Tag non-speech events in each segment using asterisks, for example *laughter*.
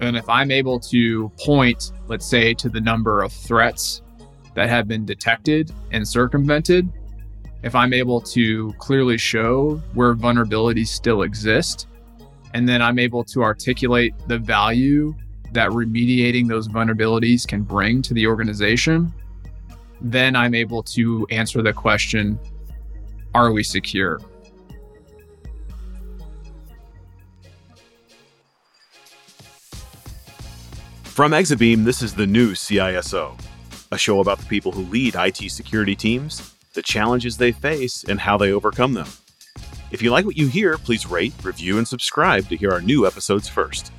And if I'm able to point, let's say, to the number of threats that have been detected and circumvented, if I'm able to clearly show where vulnerabilities still exist, and then I'm able to articulate the value that remediating those vulnerabilities can bring to the organization, then I'm able to answer the question Are we secure? From Exabeam, this is the new CISO, a show about the people who lead IT security teams, the challenges they face, and how they overcome them. If you like what you hear, please rate, review, and subscribe to hear our new episodes first.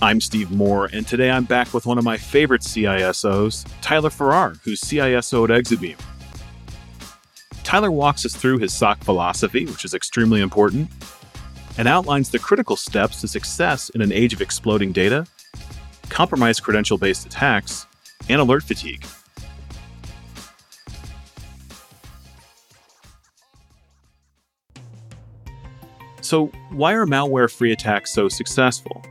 I'm Steve Moore, and today I'm back with one of my favorite CISOs, Tyler Farrar, who's CISO at Exabeam. Tyler walks us through his SOC philosophy, which is extremely important, and outlines the critical steps to success in an age of exploding data compromised credential based attacks, and alert fatigue. So, why are malware free attacks so successful?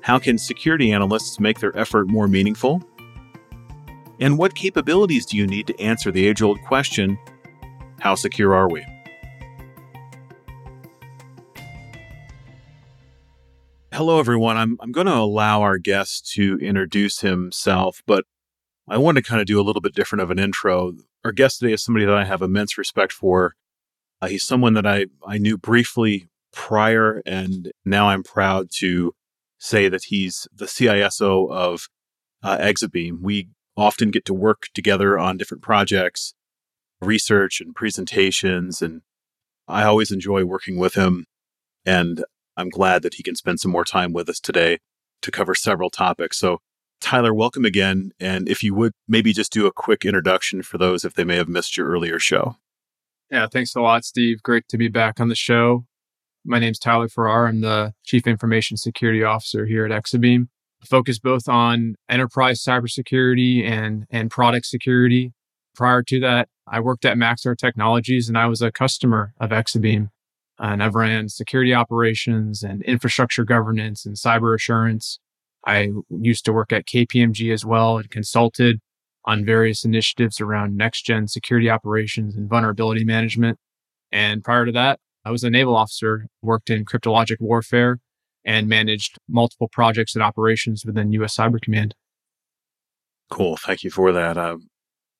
How can security analysts make their effort more meaningful? And what capabilities do you need to answer the age old question how secure are we? Hello, everyone. I'm, I'm going to allow our guest to introduce himself, but I want to kind of do a little bit different of an intro. Our guest today is somebody that I have immense respect for. Uh, he's someone that I, I knew briefly prior, and now I'm proud to say that he's the CISO of uh, Exabeam. We often get to work together on different projects, research and presentations, and I always enjoy working with him. And I'm glad that he can spend some more time with us today to cover several topics. So, Tyler, welcome again. And if you would maybe just do a quick introduction for those if they may have missed your earlier show. Yeah, thanks a lot, Steve. Great to be back on the show. My name's Tyler Farrar. I'm the Chief Information Security Officer here at Exabeam. Focus both on enterprise cybersecurity and, and product security. Prior to that, I worked at Maxar Technologies and I was a customer of Exabeam and I've ran security operations and infrastructure governance and cyber assurance. I used to work at KPMG as well and consulted on various initiatives around next gen security operations and vulnerability management. And prior to that, I was a naval officer, worked in cryptologic warfare and managed multiple projects and operations within US Cyber Command. Cool. Thank you for that. Um,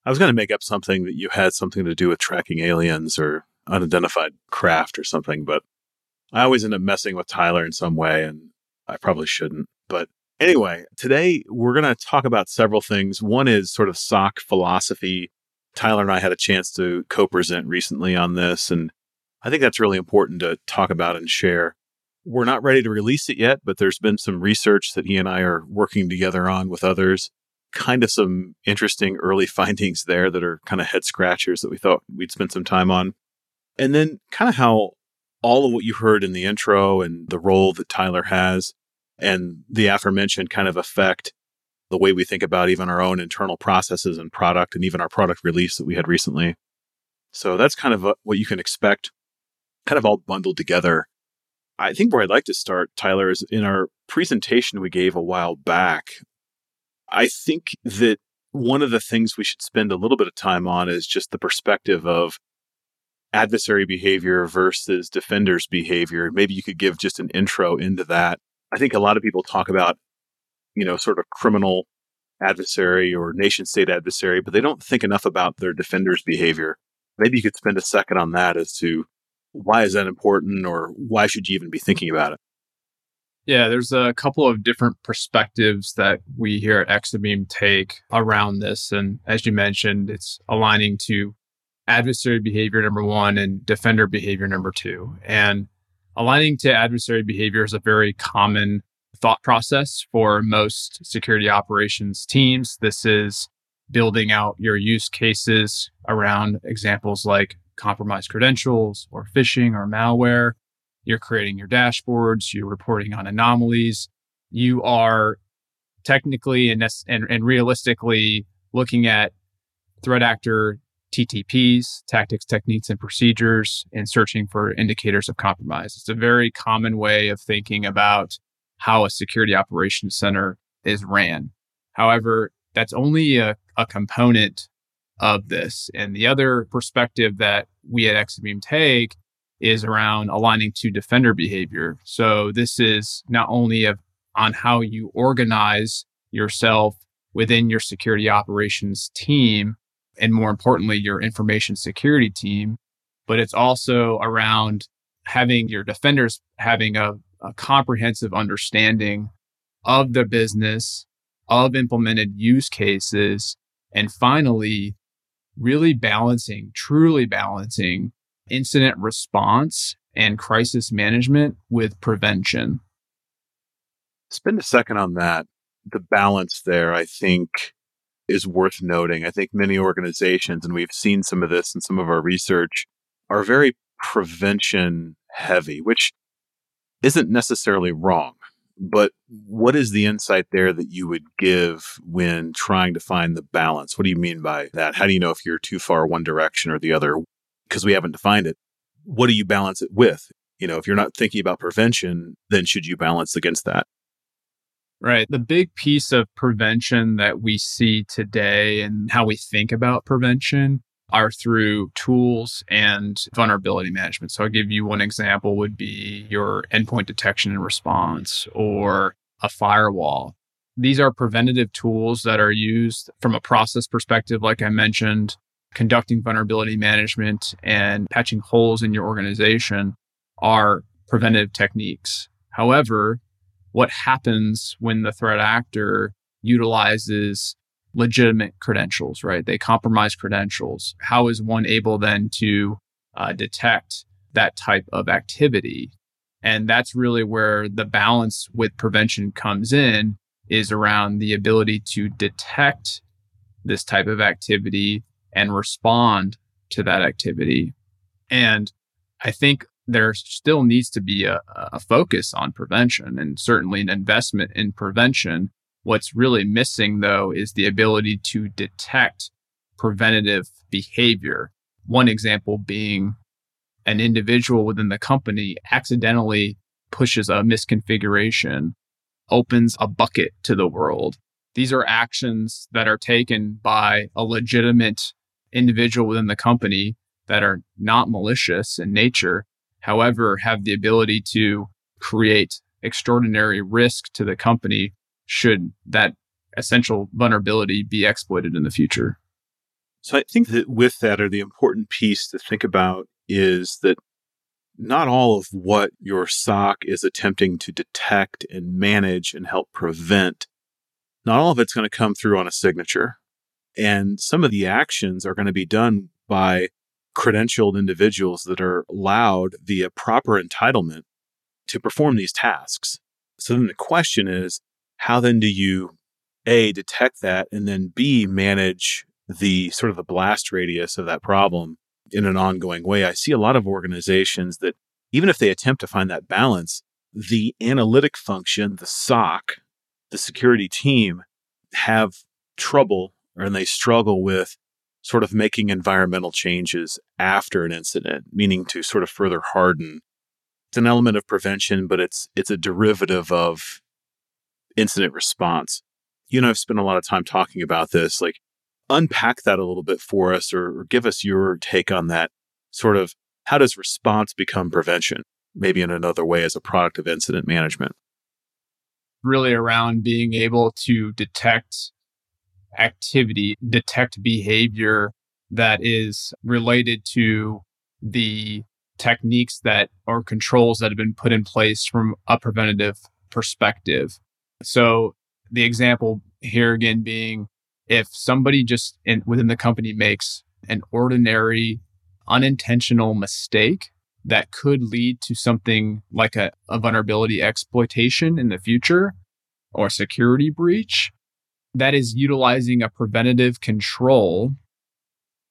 I was going to make up something that you had something to do with tracking aliens or unidentified craft or something, but I always end up messing with Tyler in some way, and I probably shouldn't. But anyway, today we're going to talk about several things. One is sort of SOC philosophy. Tyler and I had a chance to co present recently on this, and I think that's really important to talk about and share. We're not ready to release it yet, but there's been some research that he and I are working together on with others. Kind of some interesting early *laughs* findings there that are kind of head scratchers that we thought we'd spend some time on. And then kind of how all of what you heard in the intro and the role that Tyler has and the aforementioned kind of affect the way we think about even our own internal processes and product and even our product release that we had recently. So that's kind of a, what you can expect, kind of all bundled together. I think where I'd like to start, Tyler, is in our presentation we gave a while back. I think that one of the things we should spend a little bit of time on is just the perspective of adversary behavior versus defender's behavior. Maybe you could give just an intro into that. I think a lot of people talk about, you know, sort of criminal adversary or nation state adversary, but they don't think enough about their defender's behavior. Maybe you could spend a second on that as to why is that important or why should you even be thinking about it? Yeah, there's a couple of different perspectives that we here at Exabeam take around this. And as you mentioned, it's aligning to adversary behavior number one and defender behavior number two. And aligning to adversary behavior is a very common thought process for most security operations teams. This is building out your use cases around examples like compromised credentials or phishing or malware. You're creating your dashboards, you're reporting on anomalies. You are technically and, and, and realistically looking at threat actor TTPs, tactics, techniques, and procedures, and searching for indicators of compromise. It's a very common way of thinking about how a security operations center is ran. However, that's only a, a component of this. And the other perspective that we at Exabeam take is around aligning to defender behavior. So this is not only of, on how you organize yourself within your security operations team, and more importantly, your information security team, but it's also around having your defenders having a, a comprehensive understanding of the business, of implemented use cases, and finally, really balancing, truly balancing incident response and crisis management with prevention. Spend a second on that. The balance there, I think, is worth noting. I think many organizations, and we've seen some of this in some of our research, are very prevention heavy, which isn't necessarily wrong. But what is the insight there that you would give when trying to find the balance? What do you mean by that? How do you know if you're too far one direction or the other? Because we haven't defined it. What do you balance it with? You know, if you're not thinking about prevention, then should you balance against that? Right. The big piece of prevention that we see today and how we think about prevention are through tools and vulnerability management. So I'll give you one example would be your endpoint detection and response or a firewall. These are preventative tools that are used from a process perspective, like I mentioned, conducting vulnerability management and patching holes in your organization are preventative techniques. However, what happens when the threat actor utilizes legitimate credentials, right? They compromise credentials. How is one able then to uh, detect that type of activity? And that's really where the balance with prevention comes in is around the ability to detect this type of activity and respond to that activity. And I think there still needs to be a, a focus on prevention and certainly an investment in prevention What's really missing though is the ability to detect preventative behavior. One example being an individual within the company accidentally pushes a misconfiguration, opens a bucket to the world. These are actions that are taken by a legitimate individual within the company that are not malicious in nature, however, have the ability to create extraordinary risk to the company should that essential vulnerability be exploited in the future. So I think that with that, or the important piece to think about is that not all of what your SOC is attempting to detect and manage and help prevent, not all of it's going to come through on a signature. And some of the actions are going to be done by credentialed individuals that are allowed via proper entitlement to perform these tasks. So then the question is, how then do you a detect that and then b manage the sort of the blast radius of that problem in an ongoing way i see a lot of organizations that even if they attempt to find that balance the analytic function the soc the security team have trouble and they struggle with sort of making environmental changes after an incident meaning to sort of further harden it's an element of prevention but it's it's a derivative of incident response. You and I've spent a lot of time talking about this. Like, unpack that a little bit for us or, or give us your take on that sort of how does response become prevention? Maybe in another way as a product of incident management. Really around being able to detect activity, detect behavior that is related to the techniques that or controls that have been put in place from a preventative perspective. So the example here again being if somebody just in, within the company makes an ordinary unintentional mistake that could lead to something like a, a vulnerability exploitation in the future or security breach that is utilizing a preventative control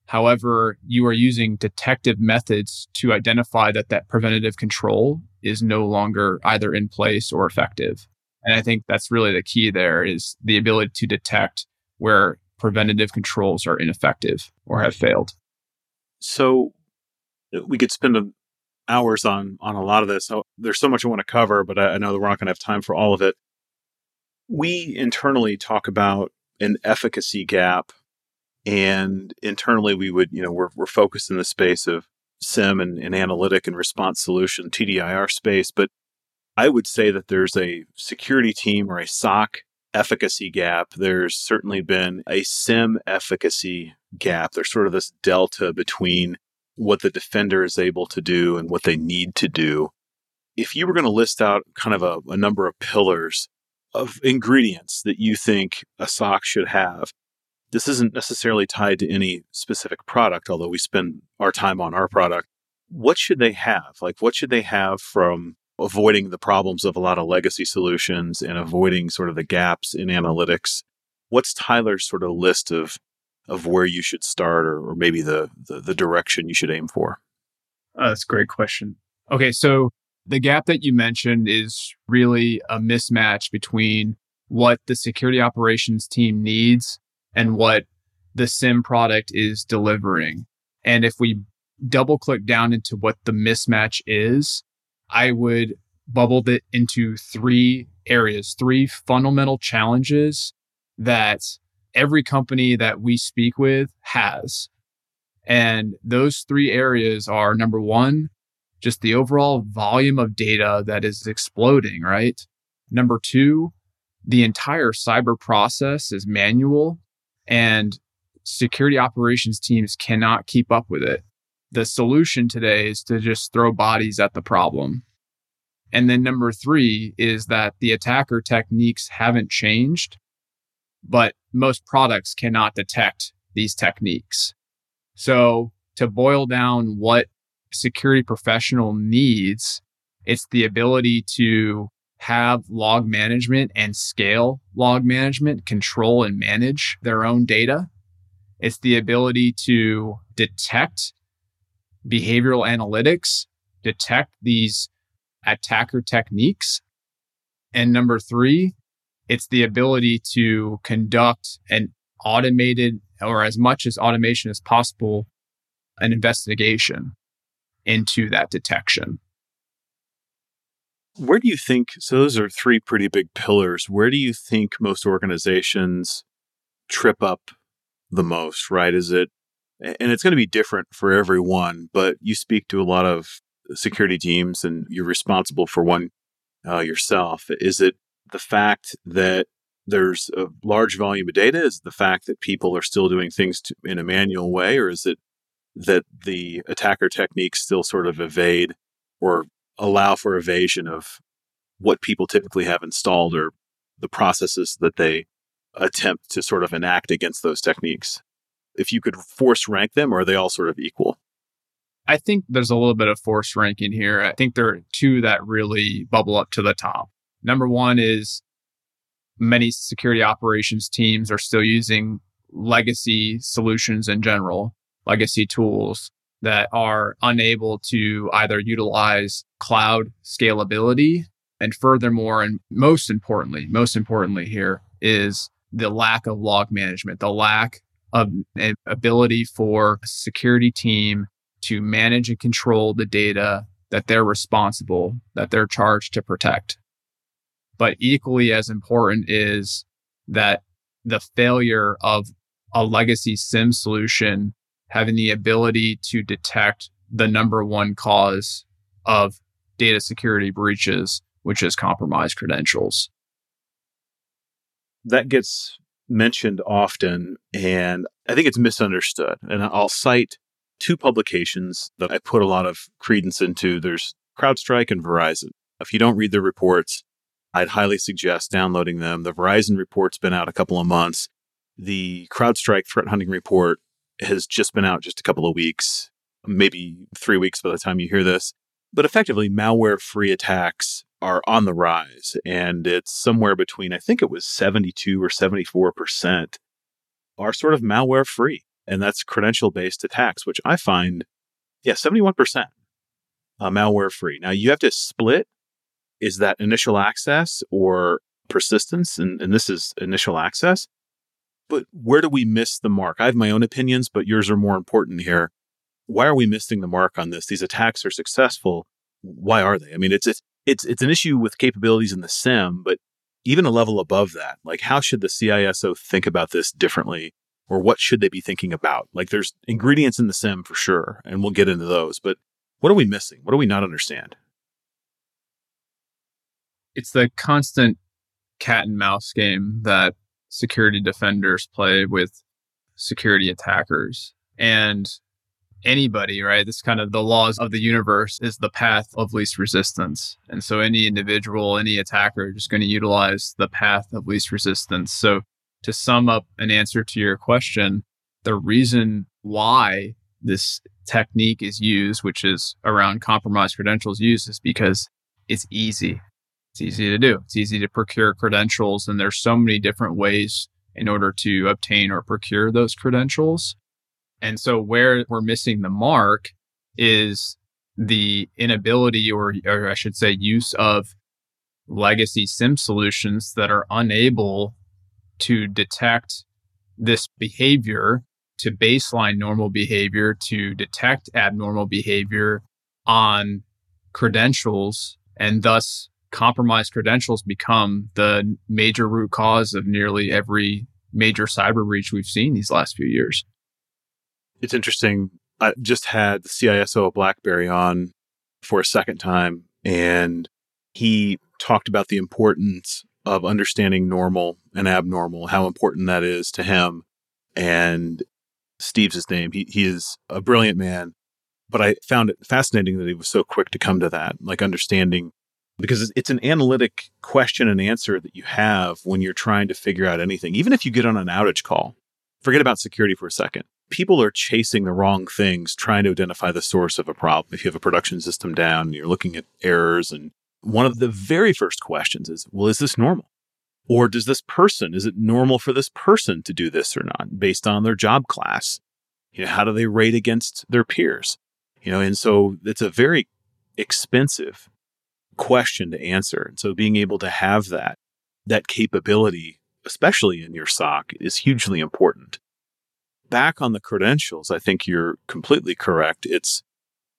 However, you are using detective methods to identify that that preventative control is no longer either in place or effective. And I think that's really the key there is the ability to detect where preventative controls are ineffective or have failed. So we could spend hours on on a lot of this. So there's so much I want to cover, but I, I know that we're not going to have time for all of it. We internally talk about an efficacy gap, and internally we would, you know, we're we're focused in the space of SIEM and, and analytic and response solution TDIR space, but I would say that there's a security team or a SOC efficacy gap. There's certainly been a SIEM efficacy gap. There's sort of this delta between what the defender is able to do and what they need to do. If you were going to list out kind of a, a number of pillars of ingredients that you think a SOC should have, this isn't necessarily tied to any specific product, although we spend our time on our product. What should they have? Like, what should they have from avoiding the problems of a lot of legacy solutions and avoiding sort of the gaps in analytics? What's Tyler's sort of list of of where you should start or, or maybe the, the, the direction you should aim for? Uh, that's a great question. Okay, so the gap that you mentioned is really a mismatch between what the security operations team needs and what the SIEM product is delivering. And if we double click down into what the mismatch is, I would bubble it into three areas, three fundamental challenges that every company that we speak with has. And those three areas are number one, just the overall volume of data that is exploding, right? Number two, the entire cyber process is manual and security operations teams cannot keep up with it. The solution today is to just throw bodies at the problem. And then number three is that the attacker techniques haven't changed, but most products cannot detect these techniques. So to boil down what security professional needs, it's the ability to have log management and scale log management, control and manage their own data. It's the ability to detect behavioral analytics, detect these attacker techniques. And number three, it's the ability to conduct an automated or as much as automation as possible, an investigation into that detection. Where do you think, so those are three pretty big pillars. Where do you think most organizations trip up the most, right? Is it, and it's going to be different for everyone, but you speak to a lot of security teams and you're responsible for one uh, yourself. Is it the fact that there's a large volume of data? Is the fact that people are still doing things to, in a manual way? Or is it that the attacker techniques still sort of evade or allow for evasion of what people typically have installed or the processes that they attempt to sort of enact against those techniques? If you could force rank them, or are they all sort of equal? I think there's a little bit of force ranking here. I think there are two that really bubble up to the top. Number one is many security operations teams are still using legacy solutions in general, legacy tools that are unable to either utilize cloud scalability. And furthermore, and most importantly, most importantly here is the lack of log management, the lack of ability for a security team to manage and control the data that they're responsible, that they're charged to protect. But equally as important is that the failure of a legacy SIEM solution having the ability to detect the number one cause of data security breaches, which is compromised credentials. That gets mentioned often, and I think it's misunderstood. And I'll cite two publications that I put a lot of credence into. There's CrowdStrike and Verizon. If you don't read the reports, I'd highly suggest downloading them. The Verizon report's been out a couple of months. The CrowdStrike threat hunting report has just been out just a couple of weeks, maybe three weeks by the time you hear this. But effectively, malware free attacks are on the rise. And it's somewhere between, I think it was 72 or 74% are sort of malware free. And that's credential based attacks, which I find, yeah, 71% uh, malware free. Now you have to split is that initial access or persistence? And, and this is initial access. But where do we miss the mark? I have my own opinions, but yours are more important here. why are we missing the mark on this? These attacks are successful. Why are they? I mean, it's, it's, it's, it's an issue with capabilities in the SIEM, but even a level above that, like how should the CISO think about this differently? Or what should they be thinking about? Like there's ingredients in the SIEM for sure, and we'll get into those, but what are we missing? What do we not understand? It's the constant cat and mouse game that security defenders play with security attackers. And anybody, right? This kind of the laws of the universe is the path of least resistance. And so any individual, any attacker is just going to utilize the path of least resistance. So to sum up an answer to your question, the reason why this technique is used, which is around compromised credentials used, is because it's easy. It's easy to do. It's easy to procure credentials. And there's so many different ways in order to obtain or procure those credentials. And so where we're missing the mark is the inability or, or I should say use of legacy SIEM solutions that are unable to detect this behavior to baseline normal behavior to detect abnormal behavior on credentials and thus compromised credentials become the major root cause of nearly every major cyber breach we've seen these last few years. It's interesting. I just had the CISO of BlackBerry on for a second time, and he talked about the importance of understanding normal and abnormal, how important that is to him. And Steve's his name. He, he is a brilliant man. But I found it fascinating that he was so quick to come to that, like understanding, because it's an analytic question and answer that you have when you're trying to figure out anything. Even if you get on an outage call, forget about security for a second. People are chasing the wrong things, trying to identify the source of a problem. If you have a production system down and you're looking at errors, and one of the very first questions is, well, is this normal? Or does this person, is it normal for this person to do this or not based on their job class? You know, how do they rate against their peers? You know, and so it's a very expensive question to answer. And so being able to have that, that capability, especially in your SOC, is hugely important. Back on the credentials, I think you're completely correct. It's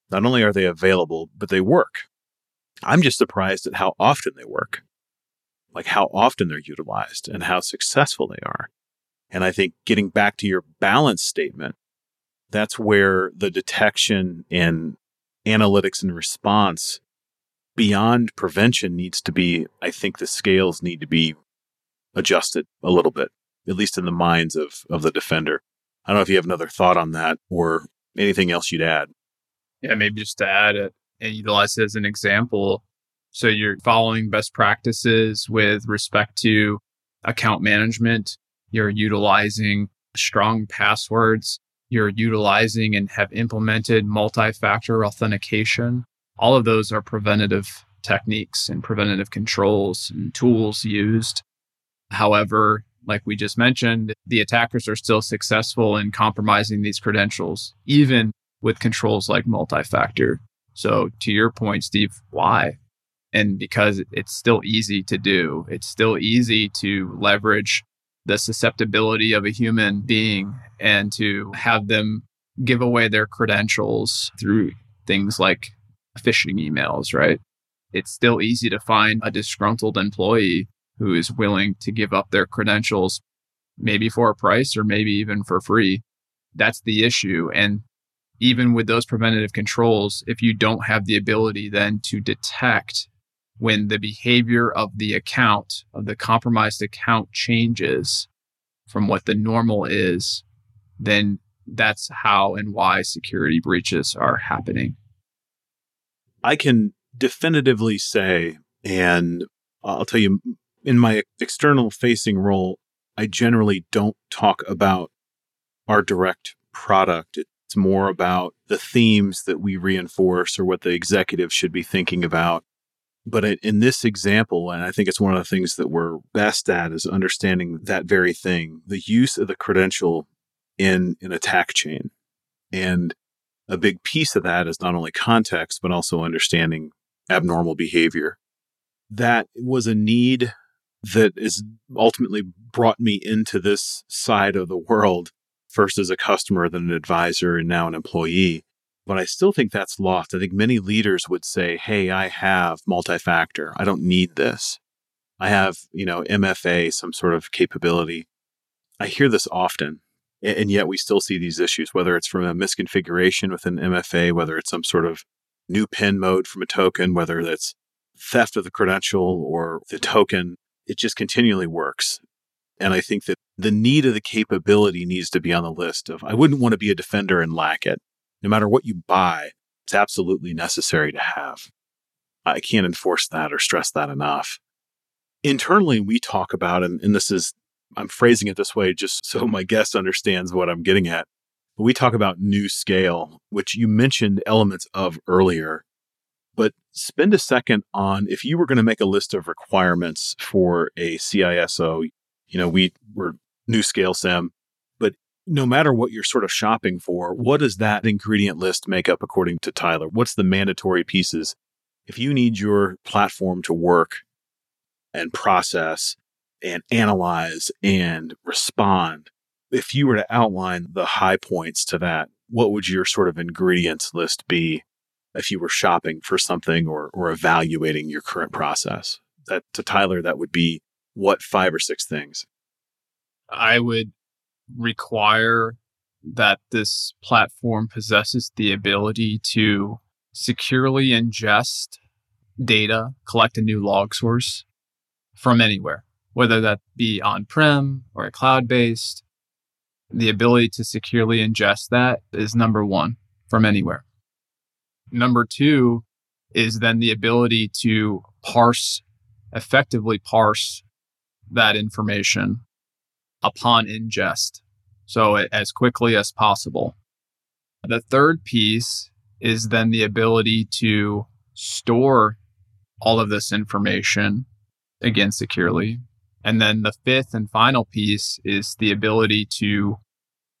not only are they available, but they work. I'm just surprised at how often they work like how often they're utilized and how successful they are. And I think getting back to your balance statement, that's where the detection and analytics and response beyond prevention needs to be, I think the scales need to be adjusted a little bit, at least in the minds of, of the defender. I don't know if you have another thought on that or anything else you'd add. Yeah, maybe just to add it and utilize it as an example. So you're following best practices with respect to account management. You're utilizing strong passwords. You're utilizing and have implemented multi factor authentication. All of those are preventative techniques and preventative controls and tools used. However, like we just mentioned, the attackers are still successful in compromising these credentials, even with controls like multi factor. So, to your point, Steve, why? And because it's still easy to do, it's still easy to leverage the susceptibility of a human being and to have them give away their credentials through things like phishing emails, right? It's still easy to find a disgruntled employee who is willing to give up their credentials, maybe for a price or maybe even for free. That's the issue. And even with those preventative controls, if you don't have the ability then to detect when the behavior of the account, of the compromised account changes from what the normal is, then that's how and why security breaches are happening. I can definitively say, and I'll tell you, in my external facing role, I generally don't talk about our direct product. It's more about the themes that we reinforce or what the executive should be thinking about but in this example, and I think it's one of the things that we're best at is understanding that very thing, the use of the credential in an attack chain. And a big piece of that is not only context, but also understanding abnormal behavior. That was a need that is ultimately brought me into this side of the world, first as a customer, then an advisor, and now an employee. But I still think that's lost. I think many leaders would say, Hey, I have multi factor. I don't need this. I have, you know, MFA, some sort of capability. I hear this often. And yet we still see these issues, whether it's from a misconfiguration within MFA, whether it's some sort of new pin mode from a token, whether that's theft of the credential or the token, it just continually works. And I think that the need of the capability needs to be on the list of I wouldn't want to be a defender and lack it. No matter what you buy, it's absolutely necessary to have. I can't enforce that or stress that enough. Internally, we talk about, and, and this is, I'm phrasing it this way just so my guest understands what I'm getting at. We talk about new scale, which you mentioned elements of earlier. But spend a second on if you were going to make a list of requirements for a CISO, you know, we were new scale SIEM, but no matter what you're sort of shopping for, what does that ingredient list make up according to Tyler? What's the mandatory pieces? If you need your platform to work and process and analyze and respond, if you were to outline the high points to that, what would your sort of ingredients list be if you were shopping for something or, or evaluating your current process? That to Tyler, that would be what five or six things? I would require that this platform possesses the ability to securely ingest data, collect a new log source from anywhere, whether that be on prem or a cloud based. The ability to securely ingest that is number one from anywhere. Number two is then the ability to parse, effectively parse that information upon ingest. So as quickly as possible. The third piece is then the ability to store all of this information again securely. And then the fifth and final piece is the ability to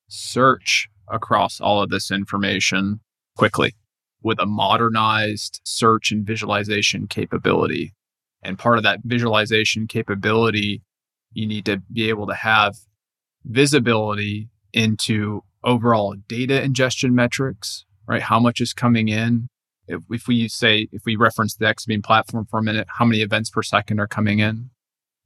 search across all of this information quickly with a modernized search and visualization capability. And part of that visualization capability, you need to be able to have visibility into overall data ingestion metrics, right? How much is coming in? If, if we say, if we reference the Exabeam platform for a minute, how many events per second are coming in?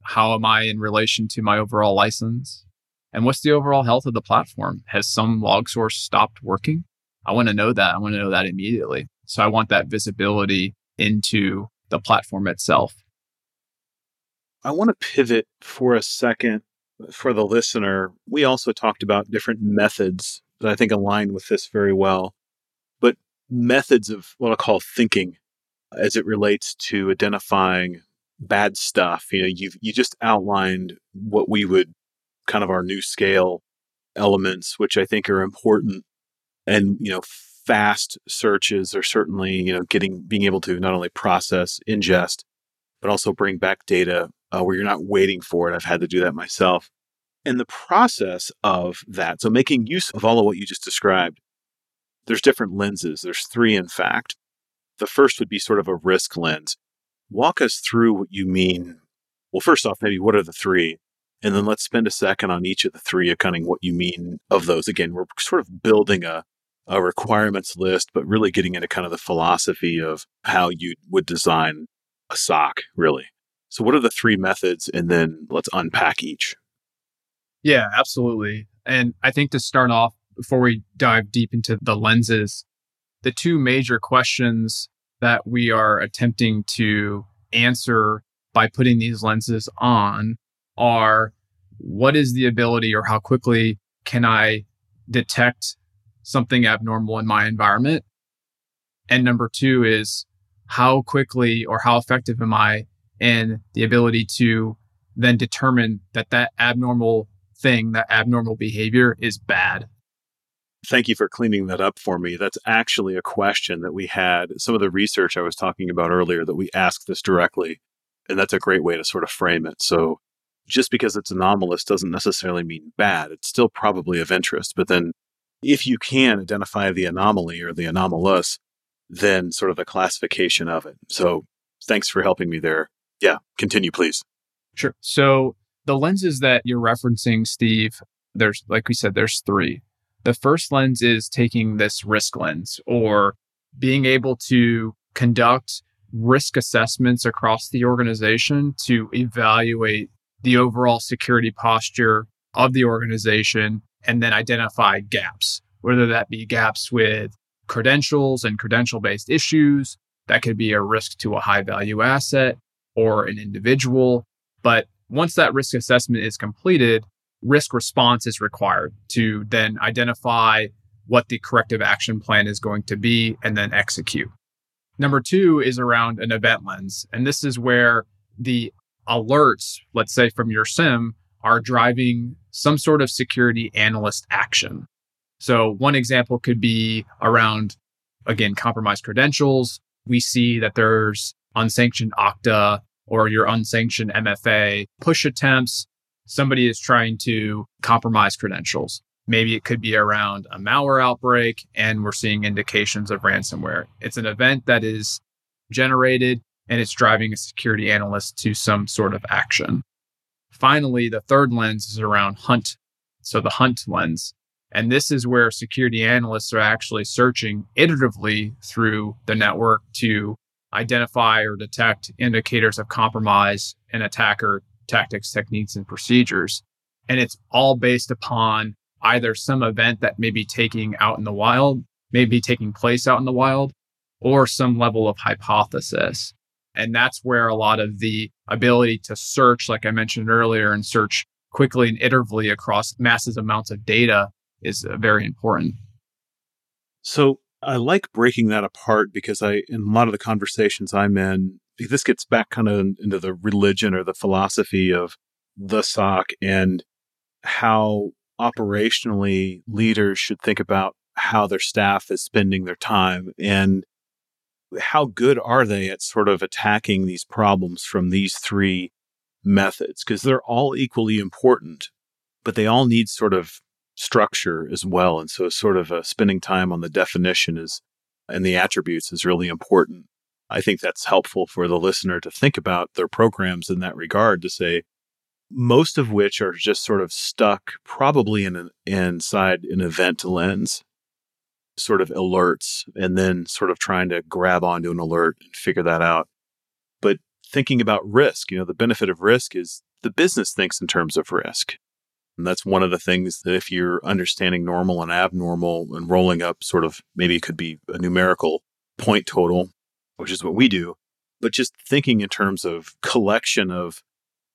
How am I in relation to my overall license? And what's the overall health of the platform? Has some log source stopped working? I want to know that. I want to know that immediately. So I want that visibility into the platform itself. I want to pivot for a second for the listener. We also talked about different methods that I think align with this very well, but methods of what I call thinking as it relates to identifying bad stuff. You know, you you just outlined what we would kind of our new scale elements, which I think are important. And you know fast searches are certainly you know getting being able to not only process ingest but also bring back data uh, where you're not waiting for it. I've had to do that myself. And the process of that so making use of all of what you just described there's different lenses. There's three in fact. The first would be sort of a risk lens walk us through what you mean well first off maybe what are the three and then let's spend a second on each of the three, accounting what you mean of those. Again, we're sort of building a, a requirements list, but really getting into kind of the philosophy of how you would design a SOC, really. So, what are the three methods? And then let's unpack each. Yeah, absolutely. And I think to start off, before we dive deep into the lenses, the two major questions that we are attempting to answer by putting these lenses on are what is the ability or how quickly can I detect something abnormal in my environment? And number two is how quickly or how effective am I in the ability to then determine that that abnormal thing, that abnormal behavior is bad. Thank you for cleaning that up for me. That's actually a question that we had. Some of the research I was talking about earlier that we asked this directly. And that's a great way to sort of frame it. So just because it's anomalous doesn't necessarily mean bad. It's still probably of interest. But then if you can identify the anomaly or the anomalous, then sort of the classification of it. So thanks for helping me there. Yeah, continue, please. Sure. So the lenses that you're referencing, Steve, there's, like we said, there's three. The first lens is taking this risk lens or being able to conduct risk assessments across the organization to evaluate the overall security posture of the organization and then identify gaps, whether that be gaps with credentials and credential based issues. That could be a risk to a high value asset or an individual. But once that risk assessment is completed, risk response is required to then identify what the corrective action plan is going to be and then execute. Number two is around an event lens. And this is where the alerts, let's say from your SIEM, are driving some sort of security analyst action. So, one example could be around, again, compromised credentials. We see that there's unsanctioned Okta or your unsanctioned MFA push attempts. Somebody is trying to compromise credentials. Maybe it could be around a malware outbreak and we're seeing indications of ransomware. It's an event that is generated and it's driving a security analyst to some sort of action. Finally, the third lens is around hunt. So the hunt lens. And this is where security analysts are actually searching iteratively through the network to identify or detect indicators of compromise and attacker tactics, techniques, and procedures. And it's all based upon either some event that may be taking out in the wild, may be taking place out in the wild, or some level of hypothesis. And that's where a lot of the ability to search, like I mentioned earlier, and search quickly and iteratively across massive amounts of data is uh, very important. So I like breaking that apart because I, in a lot of the conversations I'm in, this gets back kind of into the religion or the philosophy of the SOC and how operationally leaders should think about how their staff is spending their time and how good are they at sort of attacking these problems from these three methods because they're all equally important but they all need sort of structure as well. And so sort of uh, spending time on the definition is and the attributes is really important i think that's helpful for the listener to think about their programs in that regard to say most of which are just sort of stuck probably in an, inside an event lens, sort of alerts, and then sort of trying to grab onto an alert and figure that out. But thinking about risk, you know, the benefit of risk is the business thinks in terms of risk. And that's one of the things that if you're understanding normal and abnormal and rolling up sort of maybe it could be a numerical point total, which is what we do, but just thinking in terms of collection of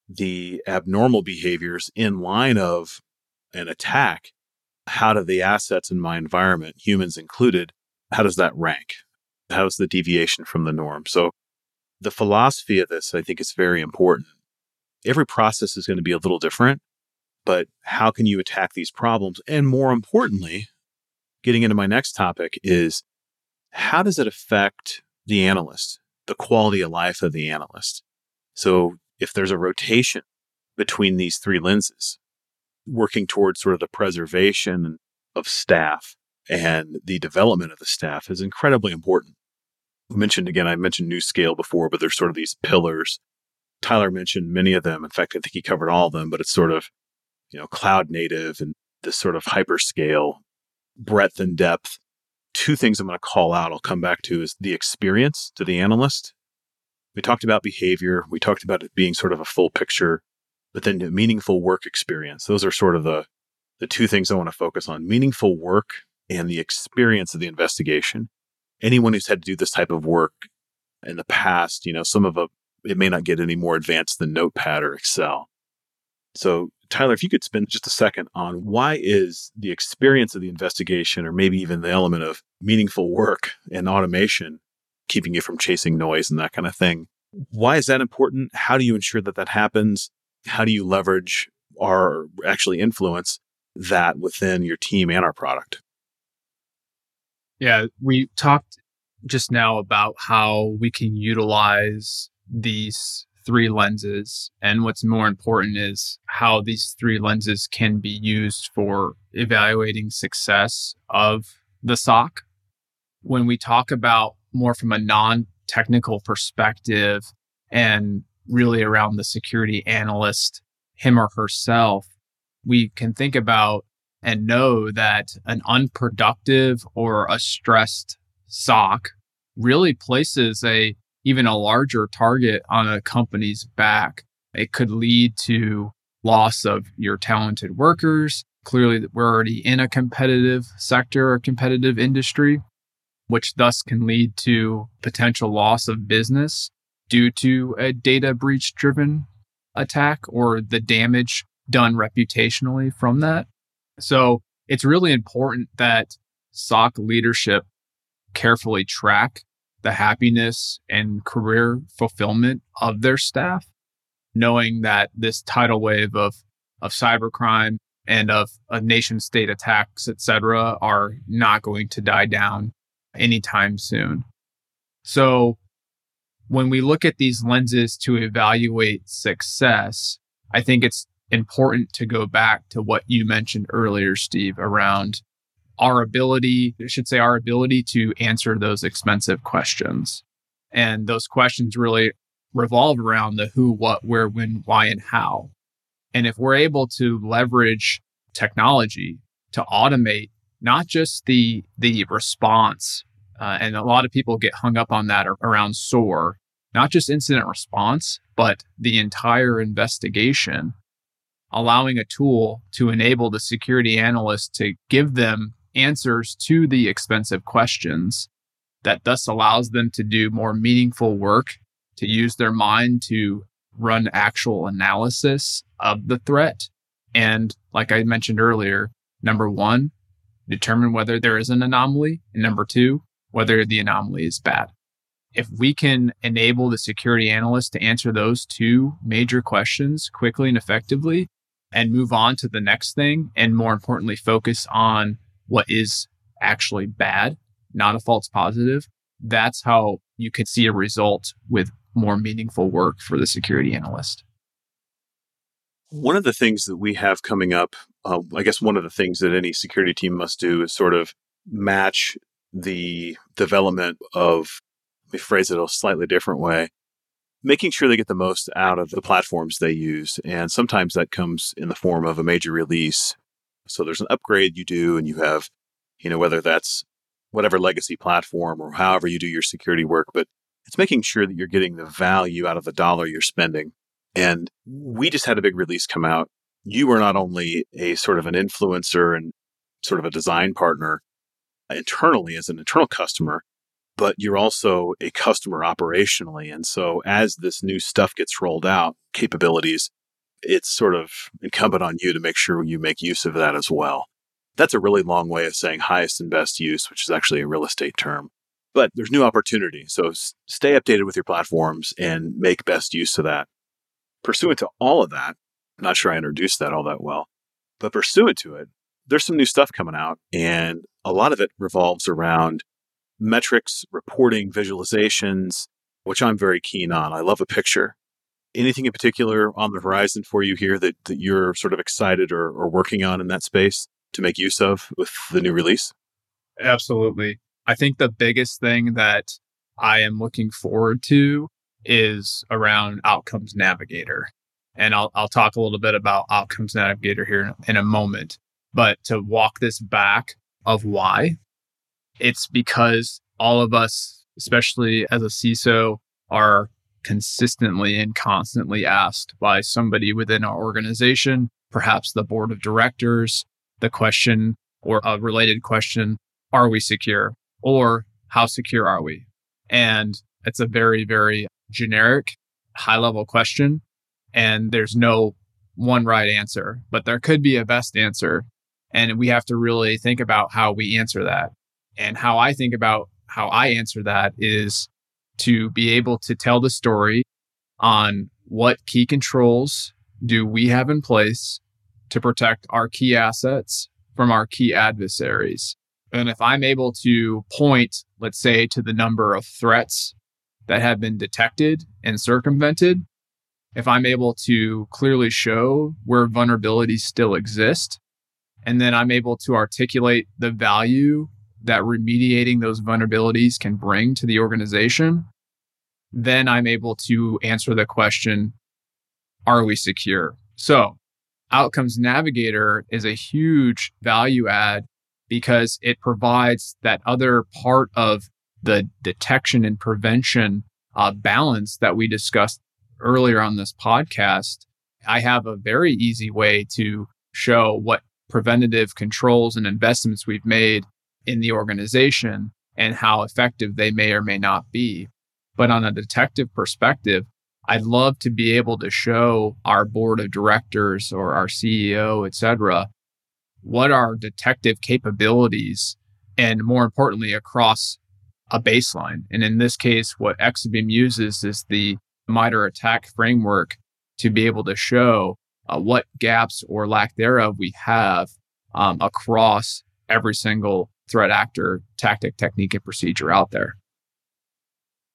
the abnormal behaviors in line of an attack, how do the assets in my environment, humans included, how does that rank? How's the deviation from the norm? So the philosophy of this, I think, is very important. Every process is going to be a little different, but how can you attack these problems? And more importantly, getting into my next topic is how does it affect the analyst, the quality of life of the analyst? So if there's a rotation between these three lenses, working towards sort of the preservation of staff and the development of the staff is incredibly important. I mentioned again, I mentioned New Scale before, but there's sort of these pillars. Tyler mentioned many of them. In fact, I think he covered all of them, but it's sort of, you know, cloud native and this sort of hyperscale breadth and depth. Two things I'm going to call out, I'll come back to is the experience to the analyst we talked about behavior. We talked about it being sort of a full picture, but then the meaningful work experience. Those are sort of the, the two things I want to focus on meaningful work and the experience of the investigation. Anyone who's had to do this type of work in the past, you know, some of it, it may not get any more advanced than Notepad or Excel. So, Tyler, if you could spend just a second on why is the experience of the investigation, or maybe even the element of meaningful work and automation, keeping you from chasing noise and that kind of thing. Why is that important? How do you ensure that that happens? How do you leverage or actually influence that within your team and our product? Yeah, we talked just now about how we can utilize these three lenses. And what's more important is how these three lenses can be used for evaluating success of the SOC. When we talk about more from a non technical perspective and really around the security analyst, him or herself, we can think about and know that an unproductive or a stressed SOC really places a even a larger target on a company's back. It could lead to loss of your talented workers. Clearly, we're already in a competitive sector or competitive industry, which thus can lead to potential loss of business due to a data breach driven attack or the damage done reputationally from that. So it's really important that SOC leadership carefully track the happiness and career fulfillment of their staff, knowing that this tidal wave of, of cybercrime and of, of nation state attacks, et cetera, are not going to die down anytime soon. So when we look at these lenses to evaluate success, I think it's important to go back to what you mentioned earlier, Steve, around our ability, I should say, our ability to answer those expensive questions. And those questions really revolve around the who, what, where, when, why, and how. And if we're able to leverage technology to automate not just the the response, uh, and a lot of people get hung up on that around SOAR, not just incident response, but the entire investigation, allowing a tool to enable the security analyst to give them answers to the expensive questions that thus allows them to do more meaningful work, to use their mind to run actual analysis of the threat. And like I mentioned earlier, number one, determine whether there is an anomaly. And number two, whether the anomaly is bad. If we can enable the security analyst to answer those two major questions quickly and effectively and move on to the next thing, and more importantly, focus on what is actually bad, not a false positive, that's how you could see a result with more meaningful work for the security analyst. One of the things that we have coming up, uh, I guess one of the things that any security team must do is sort of match the development of, let me phrase it a slightly different way, making sure they get the most out of the platforms they use. And sometimes that comes in the form of a major release so there's an upgrade you do, and you have, you know, whether that's whatever legacy platform or however you do your security work, but it's making sure that you're getting the value out of the dollar you're spending. And we just had a big release come out. You are not only a sort of an influencer and sort of a design partner internally as an internal customer, but you're also a customer operationally. And so as this new stuff gets rolled out, capabilities, it's sort of incumbent on you to make sure you make use of that as well. That's a really long way of saying highest and best use, which is actually a real estate term. But there's new opportunity. So stay updated with your platforms and make best use of that. Pursuant to all of that, I'm not sure I introduced that all that well, but pursuant to it, there's some new stuff coming out, and a lot of it revolves around metrics, reporting, visualizations, which I'm very keen on. I love a picture anything in particular on the horizon for you here that, that you're sort of excited or, or working on in that space to make use of with the new release? Absolutely. I think the biggest thing that I am looking forward to is around Outcomes Navigator. And I'll, I'll talk a little bit about Outcomes Navigator here in a moment. But to walk this back of why, it's because all of us, especially as a CISO, are consistently and constantly asked by somebody within our organization, perhaps the board of directors, the question or a related question, are we secure? Or how secure are we? And it's a very, very generic, high level question. And there's no one right answer, but there could be a best answer. And we have to really think about how we answer that. And how I think about how I answer that is to be able to tell the story on what key controls do we have in place to protect our key assets from our key adversaries. And if I'm able to point, let's say, to the number of threats that have been detected and circumvented, if I'm able to clearly show where vulnerabilities still exist, and then I'm able to articulate the value that remediating those vulnerabilities can bring to the organization, then I'm able to answer the question, are we secure? So Outcomes Navigator is a huge value add because it provides that other part of the detection and prevention uh, balance that we discussed earlier on this podcast. I have a very easy way to show what preventative controls and investments we've made in the organization and how effective they may or may not be. But on a detective perspective, I'd love to be able to show our board of directors or our CEO, et cetera, what are detective capabilities and more importantly, across a baseline. And in this case, what Exabeam uses is the MITRE ATT&CK framework to be able to show uh, what gaps or lack thereof we have um, across every single threat actor, tactic, technique, and procedure out there.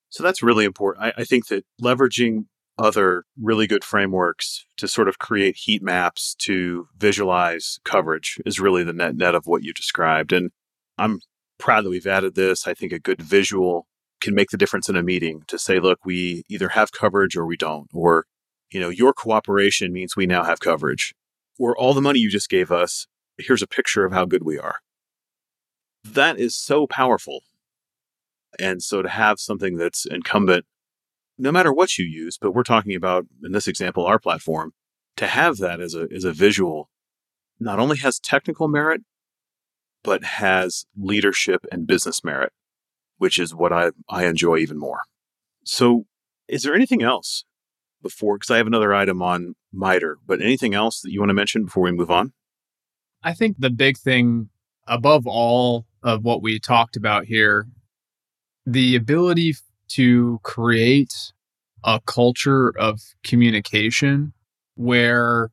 So that's really important. I, I think that leveraging other really good frameworks to sort of create heat maps to visualize coverage is really the net net of what you described. And I'm proud that we've added this. I think a good visual can make the difference in a meeting to say, look, we either have coverage or we don't, or, you know, your cooperation means we now have coverage, or all the money you just gave us, here's a picture of how good we are. That is so powerful. And so to have something that's incumbent, no matter what you use, but we're talking about in this example, our platform, to have that as a, as a visual not only has technical merit, but has leadership and business merit, which is what I, I enjoy even more. So, is there anything else before? Because I have another item on MITRE, but anything else that you want to mention before we move on? I think the big thing above all of what we talked about here, the ability to create a culture of communication where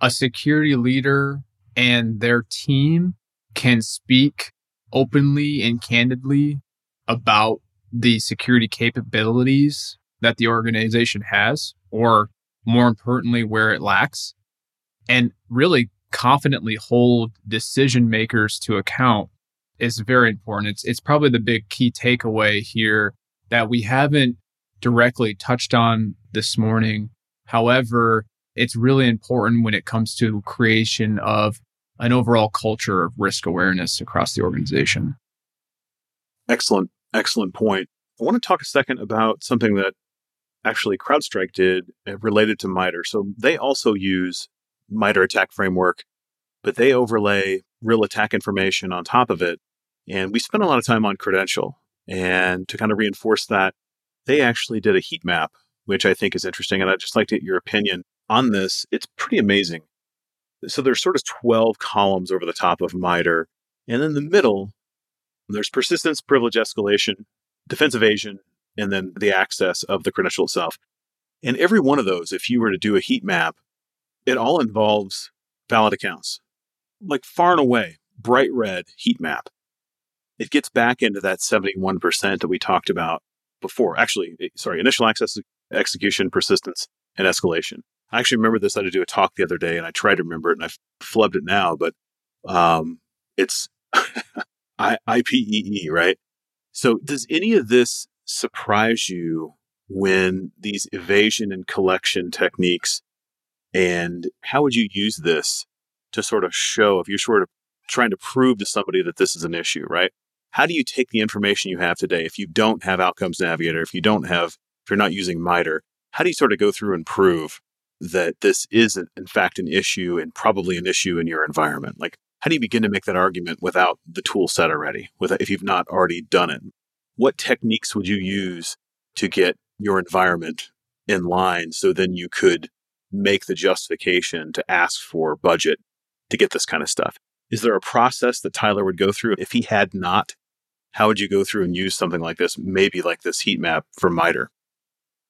a security leader and their team can speak openly and candidly about the security capabilities that the organization has, or more importantly, where it lacks, and really confidently hold decision makers to account is very important. It's, it's probably the big key takeaway here that we haven't directly touched on this morning. However, it's really important when it comes to creation of an overall culture of risk awareness across the organization. Excellent, excellent point. I want to talk a second about something that actually CrowdStrike did uh, related to MITRE. So they also use MITRE ATT&CK framework, but they overlay real attack information on top of it. And we spent a lot of time on credential. And to kind of reinforce that, they actually did a heat map, which I think is interesting. And I'd just like to get your opinion on this. It's pretty amazing. So there's sort of 12 columns over the top of MITRE. And in the middle, there's persistence, privilege escalation, defense evasion, and then the access of the credential itself. And every one of those, if you were to do a heat map, it all involves valid accounts. Like far and away, bright red heat map. It gets back into that 71% that we talked about before. Actually, sorry, initial access, execution, persistence, and escalation. I actually remember this. I had to do a talk the other day, and I tried to remember it, and I've flubbed it now. But um, it's *laughs* I- IPEE, right? So, does any of this surprise you when these evasion and collection techniques, and how would you use this to sort of show if you're sort of trying to prove to somebody that this is an issue, right? How do you take the information you have today if you don't have Outcomes Navigator, if you don't have, if you're not using MITRE, how do you sort of go through and prove that this is, in fact, an issue and probably an issue in your environment? Like, how do you begin to make that argument without the tool set already, with, if you've not already done it? What techniques would you use to get your environment in line so then you could make the justification to ask for budget to get this kind of stuff? Is there a process that Tyler would go through if he had not? How would you go through and use something like this, maybe like this heat map for MITRE?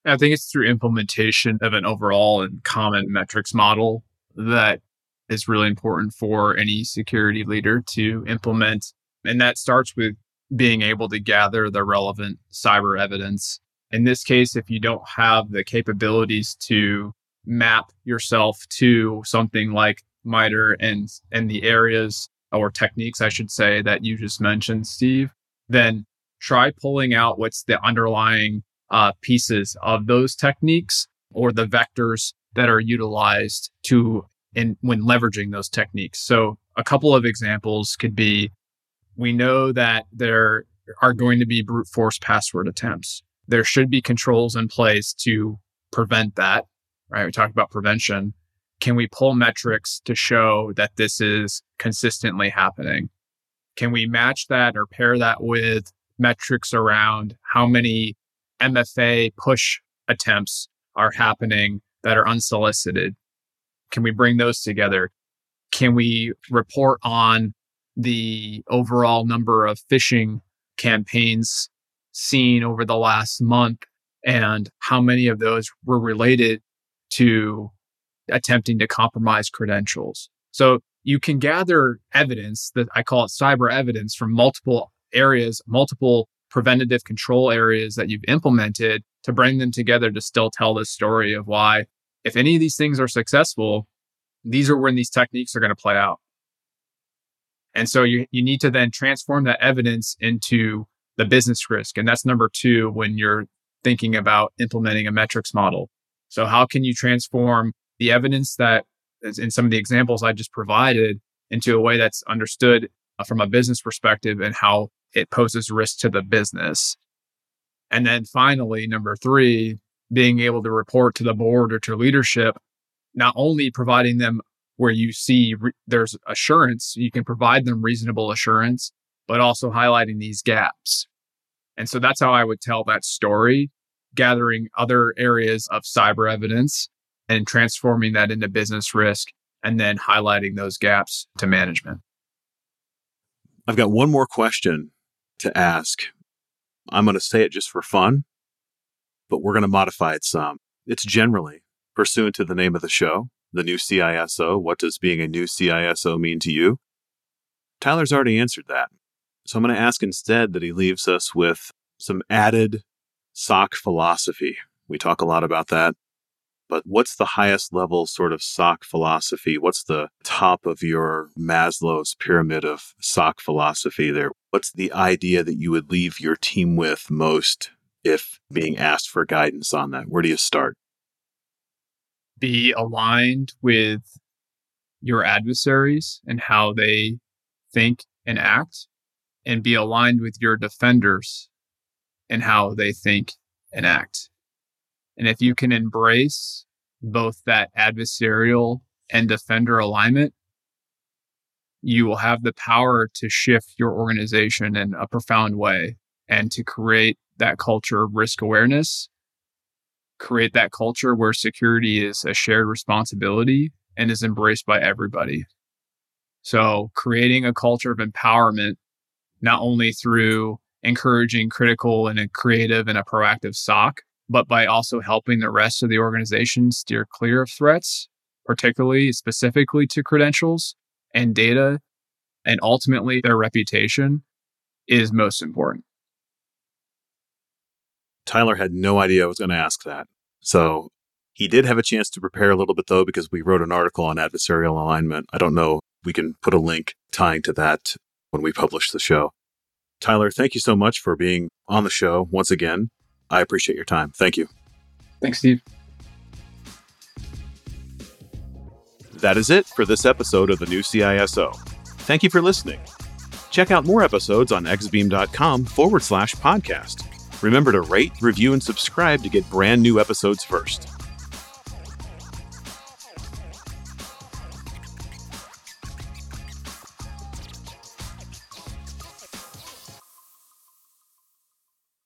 I think it's through implementation of an overall and common metrics model that is really important for any security leader to implement. And that starts with being able to gather the relevant cyber evidence. In this case, if you don't have the capabilities to map yourself to something like MITRE and, and the areas or techniques, I should say, that you just mentioned, Steve, then try pulling out what's the underlying uh, pieces of those techniques or the vectors that are utilized to in when leveraging those techniques. So a couple of examples could be we know that there are going to be brute force password attempts. There should be controls in place to prevent that, right? We talked about prevention. Can we pull metrics to show that this is consistently happening? Can we match that or pair that with metrics around how many MFA push attempts are happening that are unsolicited? Can we bring those together? Can we report on the overall number of phishing campaigns seen over the last month and how many of those were related to attempting to compromise credentials? So you can gather evidence that I call it cyber evidence from multiple areas, multiple preventative control areas that you've implemented to bring them together to still tell this story of why, if any of these things are successful, these are when these techniques are going to play out. And so you, you need to then transform that evidence into the business risk. And that's number two when you're thinking about implementing a metrics model. So how can you transform the evidence that in some of the examples I just provided into a way that's understood uh, from a business perspective and how it poses risk to the business. And then finally, number three, being able to report to the board or to leadership, not only providing them where you see re- there's assurance, you can provide them reasonable assurance, but also highlighting these gaps. And so that's how I would tell that story, gathering other areas of cyber evidence and transforming that into business risk and then highlighting those gaps to management. I've got one more question to ask. I'm going to say it just for fun, but we're going to modify it some. It's generally pursuant to the name of the show, the new CISO. What does being a new CISO mean to you? Tyler's already answered that. So I'm going to ask instead that he leaves us with some added SOC philosophy. We talk a lot about that. But what's the highest level sort of SOC philosophy? What's the top of your Maslow's pyramid of SOC philosophy there? What's the idea that you would leave your team with most if being asked for guidance on that? Where do you start? Be aligned with your adversaries and how they think and act, and be aligned with your defenders and how they think and act. And if you can embrace both that adversarial and defender alignment, you will have the power to shift your organization in a profound way and to create that culture of risk awareness, create that culture where security is a shared responsibility and is embraced by everybody. So creating a culture of empowerment, not only through encouraging critical and a creative and a proactive SOC, but by also helping the rest of the organization steer clear of threats, particularly specifically to credentials and data, and ultimately their reputation is most important. Tyler had no idea I was going to ask that. So he did have a chance to prepare a little bit, though, because we wrote an article on adversarial alignment. I don't know. We can put a link tying to that when we publish the show. Tyler, thank you so much for being on the show once again. I appreciate your time. Thank you. Thanks, Steve. That is it for this episode of the new CISO. Thank you for listening. Check out more episodes on exabeam.com forward slash podcast. Remember to rate, review, and subscribe to get brand new episodes first.